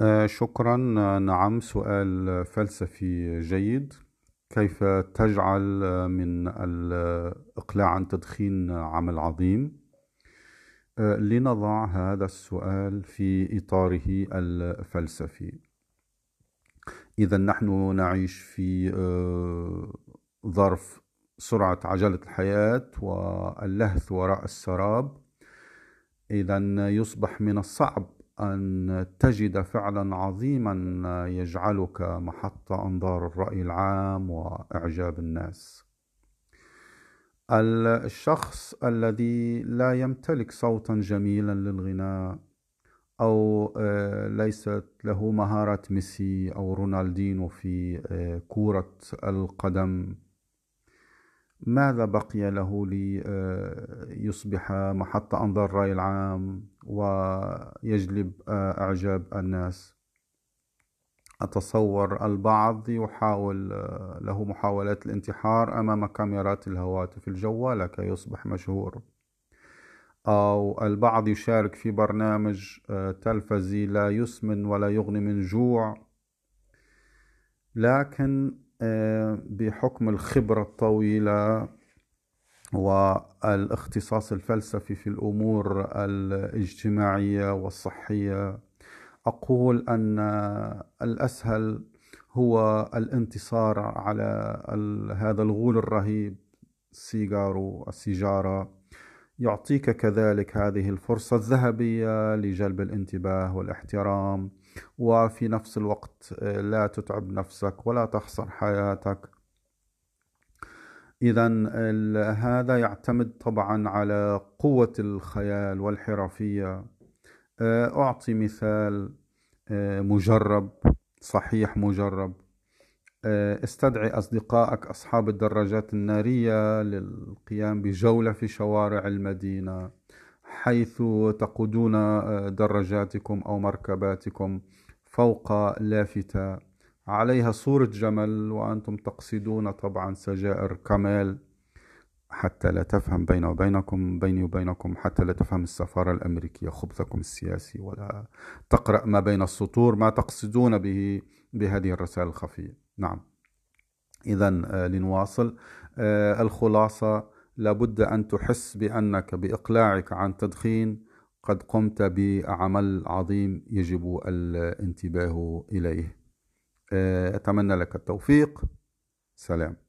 آه، شكرا. نعم سؤال فلسفي جيد. كيف تجعل من الإقلاع عن تدخين عمل عظيم؟ آه، لنضع هذا السؤال في إطاره الفلسفي. إذا نحن نعيش في آه، ظرف سرعة عجلة الحياة واللهث وراء السراب. إذا يصبح من الصعب أن تجد فعلا عظيما يجعلك محط أنظار الرأي العام وإعجاب الناس. الشخص الذي لا يمتلك صوتا جميلا للغناء أو آه، ليست له مهارة ميسي أو رونالدينو في آه، كرة القدم ماذا بقي له ليصبح محط أنظار الرأي العام ويجلب إعجاب الناس؟ أتصور البعض يحاول له محاولات الانتحار أمام كاميرات الهواتف الجوالة كي يصبح مشهور. أو البعض يشارك في برنامج تلفزي لا يسمن ولا يغني من جوع. لكن بحكم الخبرة الطويلة والاختصاص الفلسفي في الأمور الاجتماعية والصحية أقول أن الأسهل هو الانتصار على هذا الغول الرهيب السيجار السيجارة. يعطيك كذلك هذه الفرصة الذهبية لجلب الانتباه والاحترام. وفي نفس الوقت لا تتعب نفسك ولا تخسر حياتك. إذا هذا يعتمد طبعا على قوة الخيال والحرفية. آه، أعطي مثال آه، مجرب صحيح مجرب. آه، استدعي أصدقائك أصحاب الدراجات النارية للقيام بجولة في شوارع المدينة. حيث تقودون دراجاتكم أو مركباتكم فوق لافتة عليها صورة جمل وأنتم تقصدون طبعا سجائر كمال. حتى لا تفهم بيني وبينكم بيني وبينكم حتى لا تفهم السفارة الأمريكية خبثكم السياسي ولا تقرأ ما بين السطور ما تقصدون به بهذه الرسائل الخفية. نعم. إذا آه، لنواصل. آه، الخلاصة لابد أن تحس بأنك بإقلاعك عن تدخين قد قمت بعمل عظيم يجب الانتباه إليه. أتمنى لك التوفيق. سلام.